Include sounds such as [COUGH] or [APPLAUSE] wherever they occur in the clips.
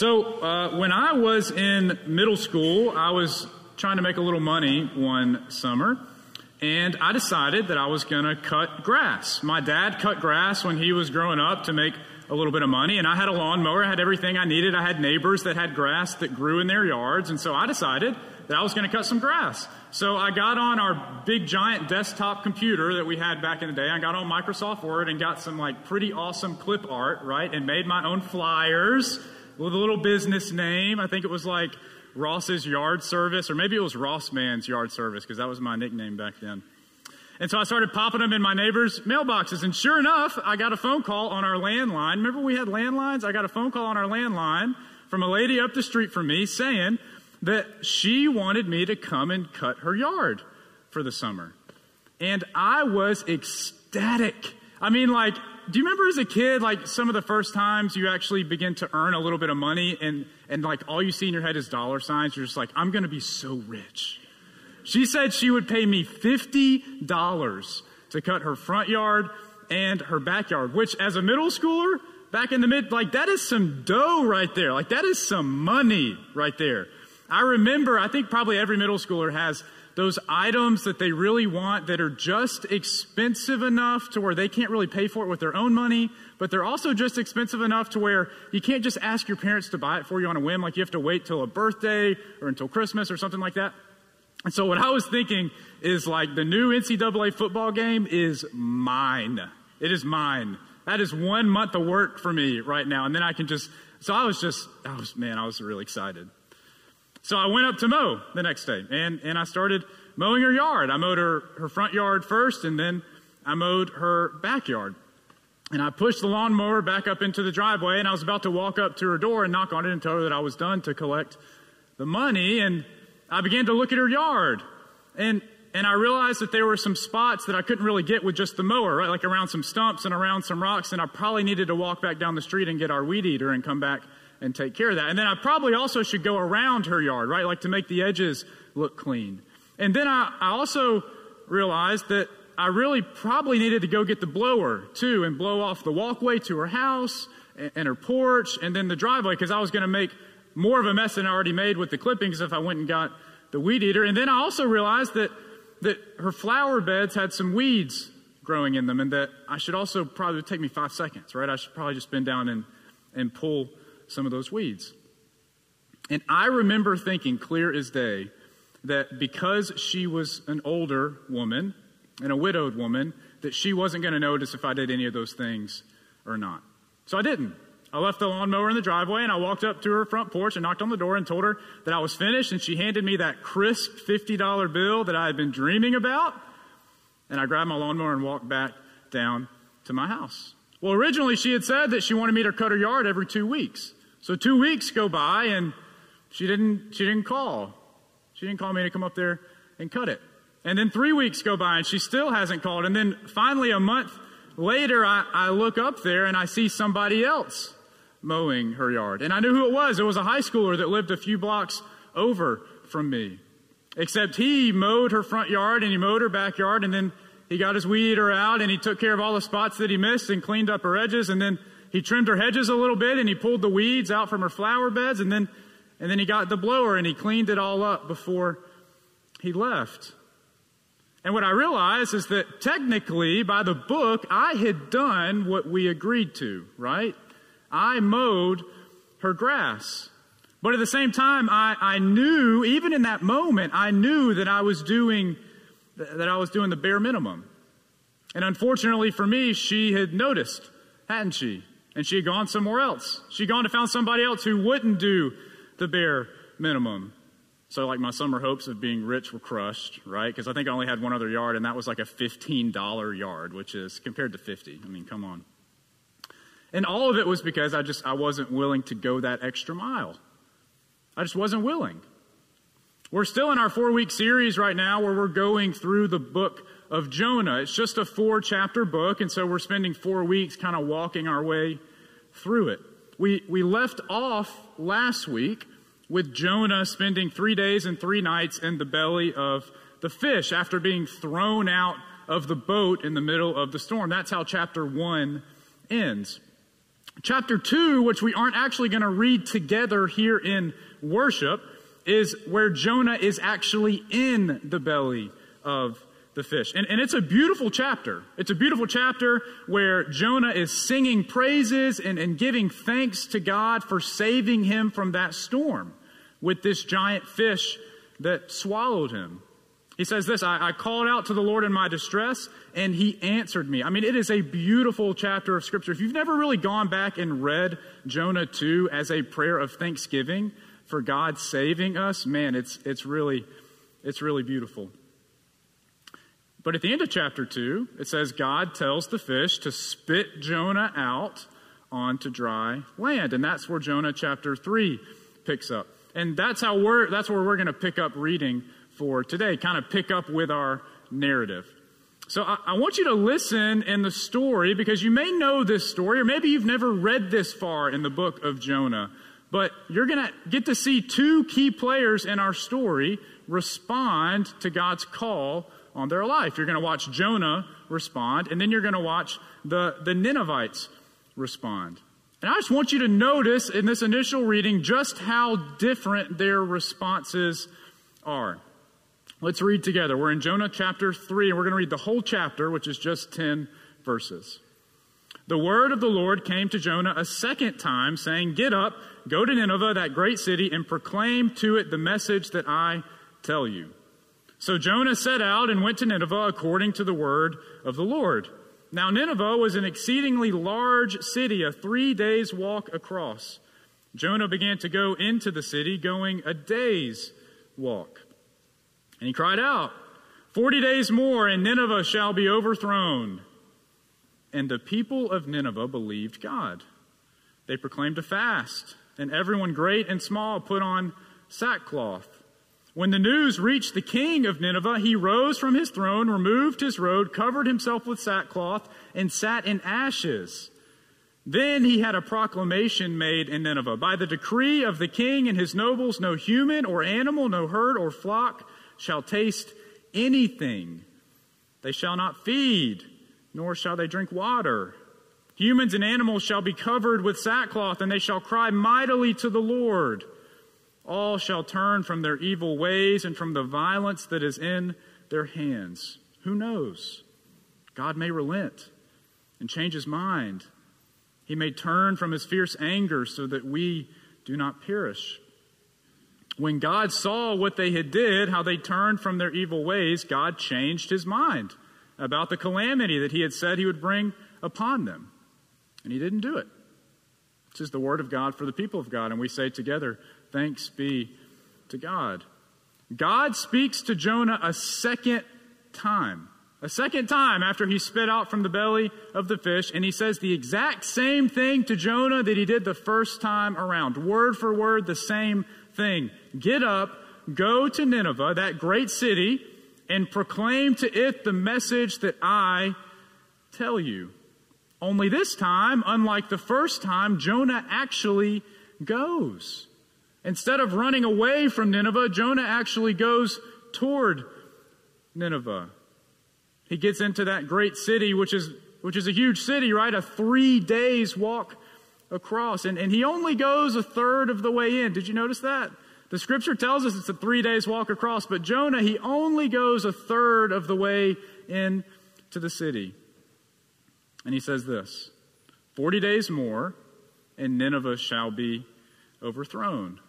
So, uh, when I was in middle school, I was trying to make a little money one summer, and I decided that I was going to cut grass. My dad cut grass when he was growing up to make a little bit of money, and I had a lawnmower, I had everything I needed. I had neighbors that had grass that grew in their yards, and so I decided that I was going to cut some grass. So I got on our big giant desktop computer that we had back in the day. I got on Microsoft Word and got some like pretty awesome clip art, right? And made my own flyers with a little business name. I think it was like Ross's Yard Service, or maybe it was Ross Man's Yard Service, because that was my nickname back then. And so I started popping them in my neighbors' mailboxes. And sure enough, I got a phone call on our landline. Remember we had landlines? I got a phone call on our landline from a lady up the street from me saying that she wanted me to come and cut her yard for the summer. And I was ecstatic. I mean, like, do you remember as a kid, like some of the first times you actually begin to earn a little bit of money and, and like all you see in your head is dollar signs? You're just like, I'm going to be so rich. She said she would pay me $50 to cut her front yard and her backyard, which as a middle schooler, back in the mid, like that is some dough right there. Like that is some money right there. I remember, I think probably every middle schooler has those items that they really want that are just expensive enough to where they can't really pay for it with their own money, but they're also just expensive enough to where you can't just ask your parents to buy it for you on a whim, like you have to wait till a birthday or until Christmas or something like that. And so what I was thinking is like the new NCAA football game is mine. It is mine. That is one month of work for me right now. And then I can just, so I was just, I was, man, I was really excited. So I went up to mow the next day and, and I started mowing her yard. I mowed her, her front yard first and then I mowed her backyard. And I pushed the lawnmower back up into the driveway and I was about to walk up to her door and knock on it and tell her that I was done to collect the money. And I began to look at her yard and, and I realized that there were some spots that I couldn't really get with just the mower, right? Like around some stumps and around some rocks. And I probably needed to walk back down the street and get our weed eater and come back and take care of that. And then I probably also should go around her yard, right? Like to make the edges look clean. And then I, I also realized that I really probably needed to go get the blower too and blow off the walkway to her house and, and her porch and then the driveway because I was going to make more of a mess than I already made with the clippings if I went and got the weed eater. And then I also realized that, that her flower beds had some weeds growing in them and that I should also probably take me five seconds, right? I should probably just bend down and, and pull some of those weeds. And I remember thinking clear as day that because she was an older woman and a widowed woman, that she wasn't going to notice if I did any of those things or not. So I didn't. I left the lawnmower in the driveway and I walked up to her front porch and knocked on the door and told her that I was finished. And she handed me that crisp $50 bill that I had been dreaming about. And I grabbed my lawnmower and walked back down to my house. Well, originally she had said that she wanted me to cut her yard every two weeks. So two weeks go by and she didn't, she didn't call. She didn't call me to come up there and cut it. And then three weeks go by and she still hasn't called. And then finally a month later, I, I look up there and I see somebody else mowing her yard. And I knew who it was. It was a high schooler that lived a few blocks over from me. Except he mowed her front yard and he mowed her backyard and then he got his weed eater out and he took care of all the spots that he missed and cleaned up her edges and then he trimmed her hedges a little bit and he pulled the weeds out from her flower beds and then and then he got the blower and he cleaned it all up before he left. And what I realized is that technically, by the book, I had done what we agreed to, right? I mowed her grass. But at the same time, I, I knew, even in that moment, I knew that I was doing that I was doing the bare minimum. And unfortunately for me, she had noticed, hadn't she? And she had gone somewhere else. She'd gone to found somebody else who wouldn't do the bare minimum. So, like, my summer hopes of being rich were crushed, right? Because I think I only had one other yard, and that was like a $15 yard, which is compared to 50. I mean, come on. And all of it was because I just, I wasn't willing to go that extra mile. I just wasn't willing. We're still in our four week series right now where we're going through the book of Jonah. It's just a four chapter book, and so we're spending four weeks kind of walking our way through it. We, we left off last week with Jonah spending three days and three nights in the belly of the fish after being thrown out of the boat in the middle of the storm. That's how chapter one ends. Chapter 2, which we aren't actually going to read together here in worship, is where Jonah is actually in the belly of the fish. And, and it's a beautiful chapter. It's a beautiful chapter where Jonah is singing praises and, and giving thanks to God for saving him from that storm with this giant fish that swallowed him. He says this I, I, called out to the Lord in my distress, and he answered me. I mean, it is a beautiful chapter of Scripture. If you've never really gone back and read Jonah 2 as a prayer of thanksgiving for God saving us, man, it's, it's, really, it's really beautiful. But at the end of chapter 2, it says God tells the fish to spit Jonah out onto dry land. And that's where Jonah chapter 3 picks up. And that's how we're that's where we're going to pick up reading for today, kind of pick up with our narrative. So I, I, want you to listen in the story because you may know this story, or maybe you've never read this far in the book of Jonah. But you're going to get to see two key players in our story respond to God's call on their life. You're going to watch Jonah respond, and then you're going to watch the, the Ninevites respond. And I just want you to notice in this initial reading just how different their responses are. Let's read together. We're in Jonah chapter 3, and we're going to read the whole chapter, which is just 10 verses. The word of the Lord came to Jonah a second time, saying, Get up, go to Nineveh, that great city, and proclaim to it the message that I tell you. So Jonah set out and went to Nineveh according to the word of the Lord. Now, Nineveh was an exceedingly large city, a three days' walk across. Jonah began to go into the city, going a day's walk. And he cried out, Forty days more, and Nineveh shall be overthrown. And the people of Nineveh believed God. They proclaimed a fast, and everyone, great and small, put on sackcloth. When the news reached the king of Nineveh, he rose from his throne, removed his robe, covered himself with sackcloth, and sat in ashes. Then he had a proclamation made in Nineveh. By the decree of the king and his nobles, no human or animal, no herd or flock shall taste anything. They shall not feed, nor shall they drink water. Humans and animals shall be covered with sackcloth, and they shall cry mightily to the Lord. All shall turn from their evil ways and from the violence that is in their hands. Who knows? God may relent and change his mind. He may turn from his fierce anger so that we do not perish. When God saw what they had did, how they turned from their evil ways, God changed his mind about the calamity that he had said he would bring upon them. And he didn't do it. This is the word of God for the people of God. And we say together, thanks be to God. God speaks to Jonah a second time. A second time after he spit out from the belly of the fish, and he says the exact same thing to Jonah that he did the first time around. Word for word, the same thing. Get up, go to Nineveh, that great city, and proclaim to it the message that I tell you. Only this time, unlike the first time, Jonah actually goes. Instead of running away from Nineveh, Jonah actually goes toward Nineveh. He gets into that great city, which is, which is a huge city, right? A three days walk across. And, and he only goes a third of the way in. Did you notice that? The scripture tells us it's a three days walk across, but Jonah, he only goes a third of the way in to the city. And he says this 40 days more, and Nineveh shall be overthrown.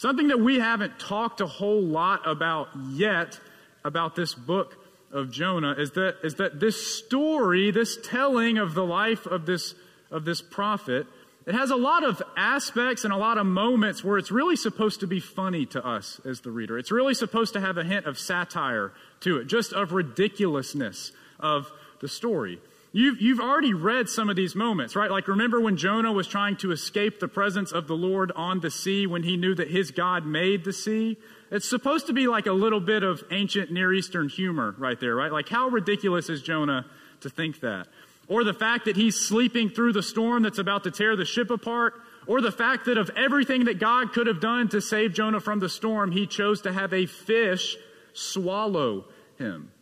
Something that we haven't talked a whole lot about yet about this book of Jonah is that, is that this story, this telling of the life of this of this prophet, it has a lot of aspects and a lot of moments where it's really supposed to be funny to us as the reader. It's really supposed to have a hint of satire to it, just of ridiculousness of the story. You've, you've already read some of these moments, right? Like, remember when Jonah was trying to escape the presence of the Lord on the sea when he knew that his God made the sea? It's supposed to be like a little bit of ancient Near Eastern humor right there, right? Like, how ridiculous is Jonah to think that? or the fact that he's sleeping through the storm that's about to tear the ship apart, or the fact that of everything that God could have done to save Jonah from the storm, he chose to have a fish swallow him.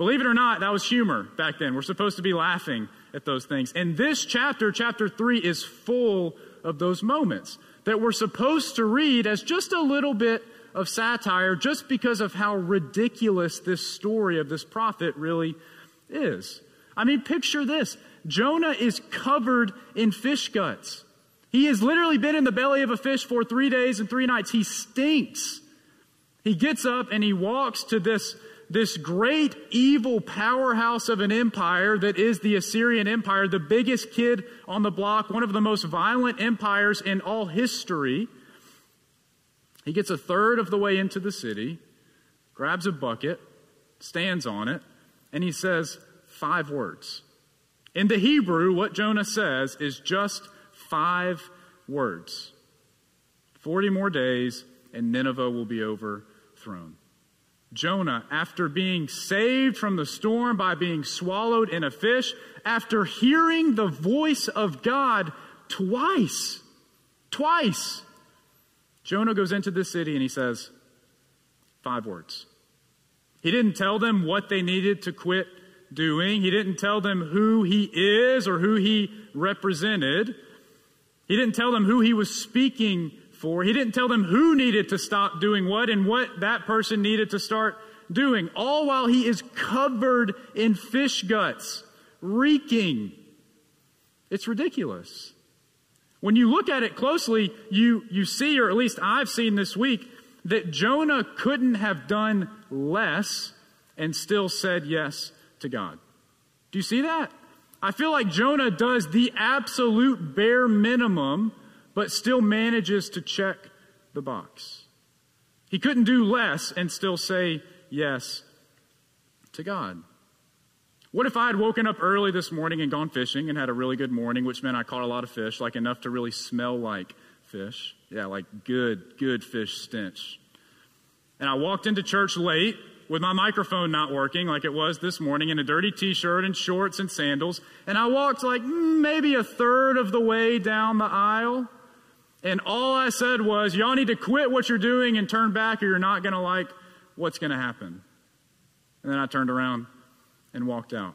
Believe it or not, that was humor back then. We're supposed to be laughing at those things. And this chapter, chapter 3, is full of those moments that we're supposed to read as just a little bit of satire just because of how ridiculous this story of this prophet really is. I mean, picture this Jonah is covered in fish guts. He has literally been in the belly of a fish for three days and three nights. He stinks. He gets up and he walks to this, this great evil powerhouse of an empire that is the Assyrian Empire, the biggest kid on the block, one of the most violent empires in all history. He gets a third of the way into the city, grabs a bucket, stands on it, and he says five words. In the Hebrew, what Jonah says is just five words 40 more days, and Nineveh will be overthrown. Jonah, after being saved from the storm by being swallowed in a fish, after hearing the voice of God twice, twice, Jonah goes into the city and he says five words. He didn't tell them what they needed to quit doing. He didn't tell them who he is or who he represented. He didn't tell them who he was speaking for. He didn't tell them who needed to stop doing what and what that person needed to start doing. All while he is covered in fish guts, reeking. It's ridiculous. When you look at it closely, you, you see, or at least I've seen this week, that Jonah couldn't have done less and still said yes to God. Do you see that? I feel like Jonah does the absolute bare minimum, but still manages to check the box. He couldn't do less and still say yes to God. What if I had woken up early this morning and gone fishing and had a really good morning, which meant I caught a lot of fish, like enough to really smell like fish? Yeah, like good, good fish stench. And I walked into church late with my microphone not working like it was this morning in a dirty t shirt and shorts and sandals. And I walked like maybe a third of the way down the aisle. And all I said was, Y'all need to quit what you're doing and turn back, or you're not going to like what's going to happen. And then I turned around and walked out.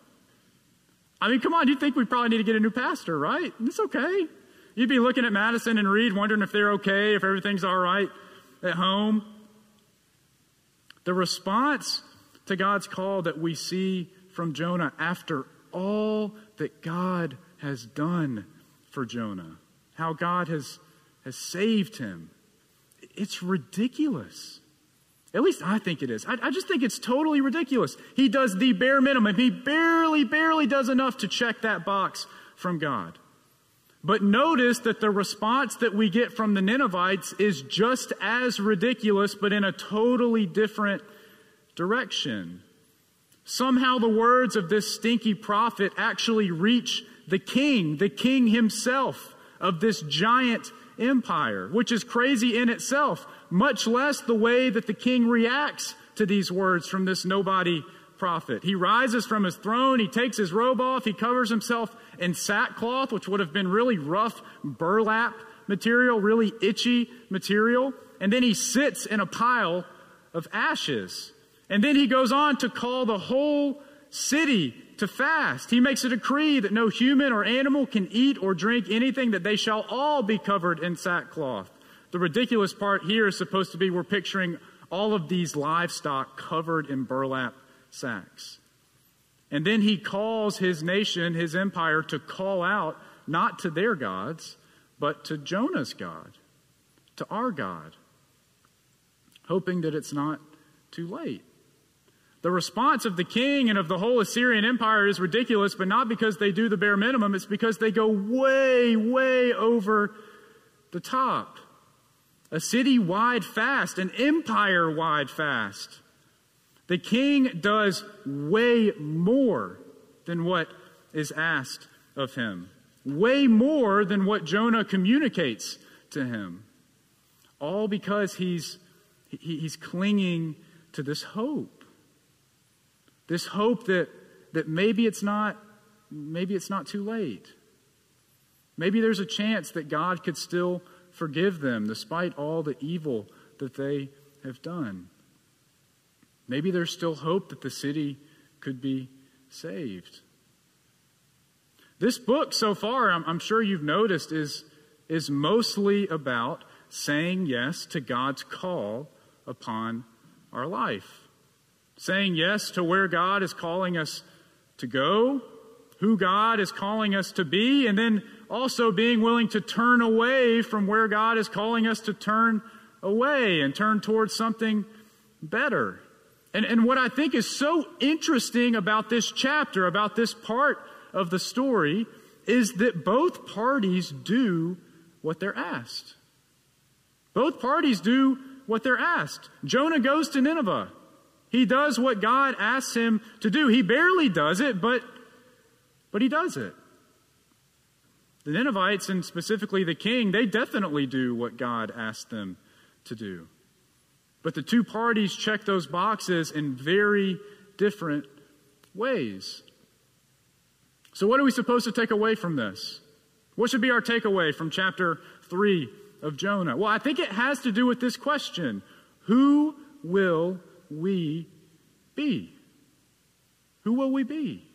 I mean, come on, you'd think we probably need to get a new pastor, right? It's okay. You'd be looking at Madison and Reed, wondering if they're okay, if everything's all right at home. The response to God's call that we see from Jonah after all that God has done for Jonah, how God has, has saved him, it's ridiculous. At least I think it is. I, I, just think it's totally ridiculous. He does the bare minimum. He barely, barely does enough to check that box from God. But notice that the response that we get from the Ninevites is just as ridiculous, but in a totally different direction. Somehow the words of this stinky prophet actually reach the king, the king himself of this giant empire, which is crazy in itself much less the way that the king reacts to these words from this nobody prophet. He rises from his throne, he takes his robe off, he covers himself in sackcloth, which would have been really rough burlap material, really itchy material, and then he sits in a pile of ashes. And then he goes on to call the whole city to fast. He makes a decree that no human or animal can eat or drink anything, that they shall all be covered in sackcloth. The ridiculous part here is supposed to be we're picturing all of these livestock covered in burlap sacks. And then he calls his nation, his empire, to call out not to their gods, but to Jonah's God, to our God, hoping that it's not too late. The response of the king and of the whole Assyrian empire is ridiculous, but not because they do the bare minimum, it's because they go way, way over the top a city wide fast, an empire wide fast. The king does way more than what is asked of him, way more than what Jonah communicates to him. All because he's, he's clinging to this hope. This hope that, that maybe it's not maybe it's not too late. Maybe there's a chance that God could still forgive them despite all the evil that they have done. Maybe there's still hope that the city could be saved. This book, so far, I'm, I'm, sure you've noticed, is, is mostly about saying yes to God's call upon our life. Saying yes to where God is calling us to go, who God is calling us to be, and then also being willing to turn away from where God is calling us to turn away and turn towards something better. And, and what I think is so interesting about this chapter, about this part of the story is that both parties do what they're asked. Both parties do what they're asked. Jonah goes to Nineveh. He does what God asks him to do. He barely does it, but, but he does it. The Ninevites, and specifically the king, they definitely do what God asked them to do. But the two parties check those boxes in very different ways. So, what are we supposed to take away from this? What should be our takeaway from chapter 3 of Jonah? Well, I think it has to do with this question Who will we be? Who will we be?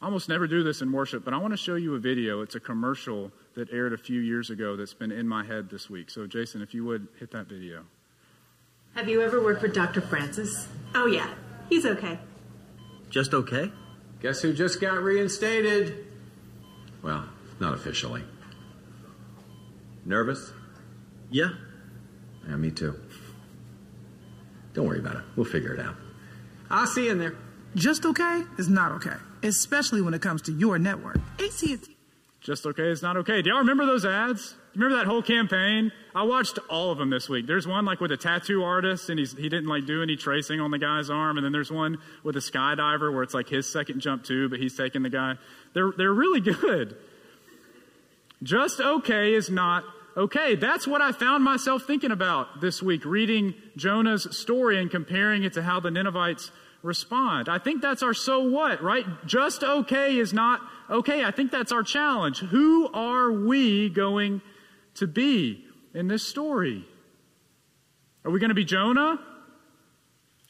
I almost never do this in worship, but I want to show you a video. It's a commercial that aired a few years ago that's been in my head this week. So, Jason, if you would hit that video. Have you ever worked with Dr. Francis? Oh, yeah. He's okay. Just okay? Guess who just got reinstated? Well, not officially. Nervous? Yeah. Yeah, me too. Don't worry about it. We'll figure it out. I'll see you in there. Just okay is not okay, especially when it comes to your network. AT&T. Just okay is not okay. Do y'all remember those ads? Remember that whole campaign? I watched all of them this week. There's one like with a tattoo artist and he's, he didn't like do any tracing on the guy's arm. And then there's one with a skydiver where it's like his second jump too, but he's taking the guy. They're, they're really [LAUGHS] good. Just okay is not okay. That's what I found myself thinking about this week, reading Jonah's story and comparing it to how the Ninevites respond. I think that's our so what, right? Just okay is not okay. I think that's our challenge. Who are we going to be in this story? Are we going to be Jonah?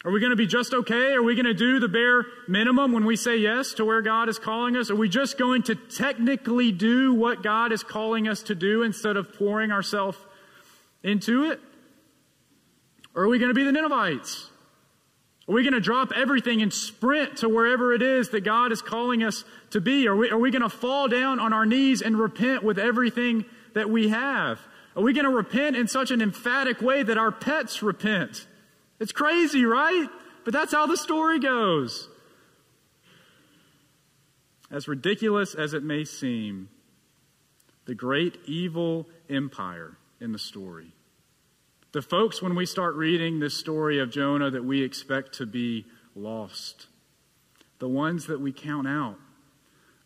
Are we going to be just okay? Are we going to do the bare minimum when we say yes to where God is calling us? Are we just going to technically do what God is calling us to do instead of pouring ourselves into it? Or are we going to be the Ninevites? Are we going to drop everything and sprint to wherever it is that God is calling us to be? Are we, are we going to fall down on our knees and repent with everything that we have? Are we going to repent in such an emphatic way that our pets repent? It's crazy, right? But that's how the story goes. As ridiculous as it may seem, the great evil empire in the story. The folks, when we start reading this story of Jonah, that we expect to be lost, the ones that we count out,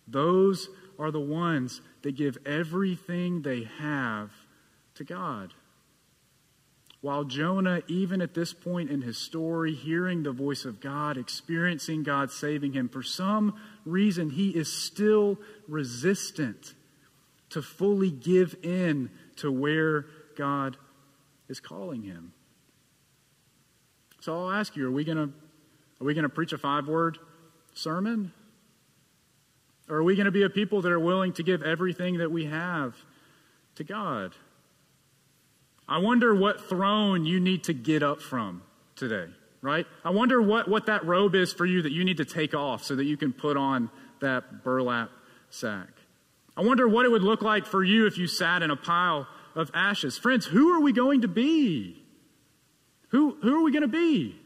those are the ones that give everything they have to God. While Jonah, even at this point in his story, hearing the voice of God, experiencing God saving him, for some reason he is still resistant to fully give in to where God is calling him. So I'll ask you, are we going to are we going to preach a five-word sermon? Or are we going to be a people that are willing to give everything that we have to God? I wonder what throne you need to get up from today, right? I wonder what, what that robe is for you that you need to take off so that you can put on that burlap sack. I wonder what it would look like for you if you sat in a pile of ashes. Friends, who are we going to be? Who, who are we going to be?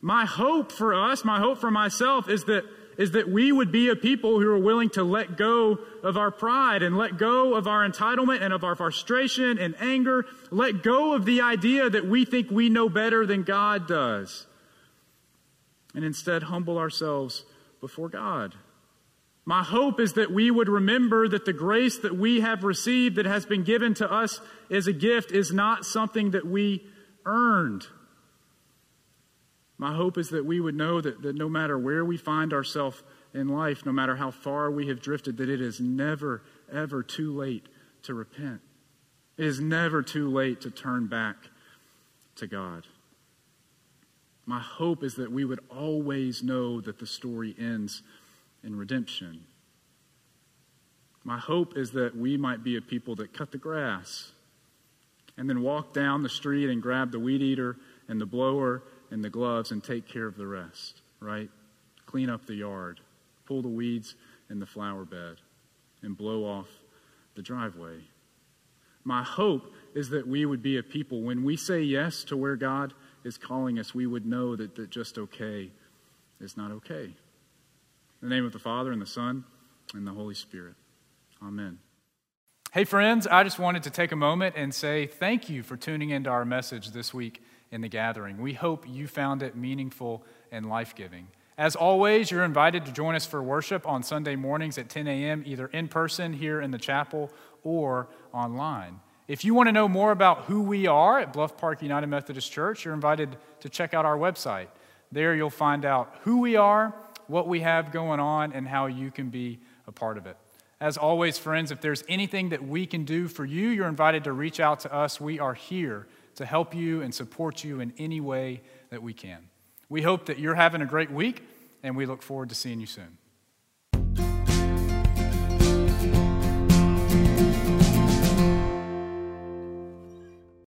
My hope for us, my hope for myself is that is that we would be a people who are willing to let go of our pride and let go of our entitlement and of our frustration and anger, let go of the idea that we think we know better than God does, and instead humble ourselves before God. My hope is that we would remember that the grace that we have received, that has been given to us as a gift, is not something that we earned. My hope is that we would know that, that no matter where we find ourselves in life, no matter how far we have drifted, that it is never, ever too late to repent. It is never too late to turn back to God. My hope is that we would always know that the story ends in redemption. My hope is that we might be a people that cut the grass and then walk down the street and grab the weed eater and the blower and the gloves and take care of the rest, right? Clean up the yard, pull the weeds in the flower bed, and blow off the driveway. My hope is that we would be a people, when we say yes to where God is calling us, we would know that, that just okay is not okay. In the name of the Father, and the Son, and the Holy Spirit. Amen. Hey, friends, I just wanted to take a moment and say thank you for tuning into our message this week in the gathering. We hope you found it meaningful and life giving. As always, you're invited to join us for worship on Sunday mornings at 10 a.m., either in person here in the chapel or online. If you want to know more about who we are at Bluff Park United Methodist Church, you're invited to check out our website. There you'll find out who we are, what we have going on, and how you can be a part of it. As always, friends, if there's anything that we can do for you, you're invited to reach out to us. We are here to help you and support you in any way that we can. We hope that you're having a great week, and we look forward to seeing you soon.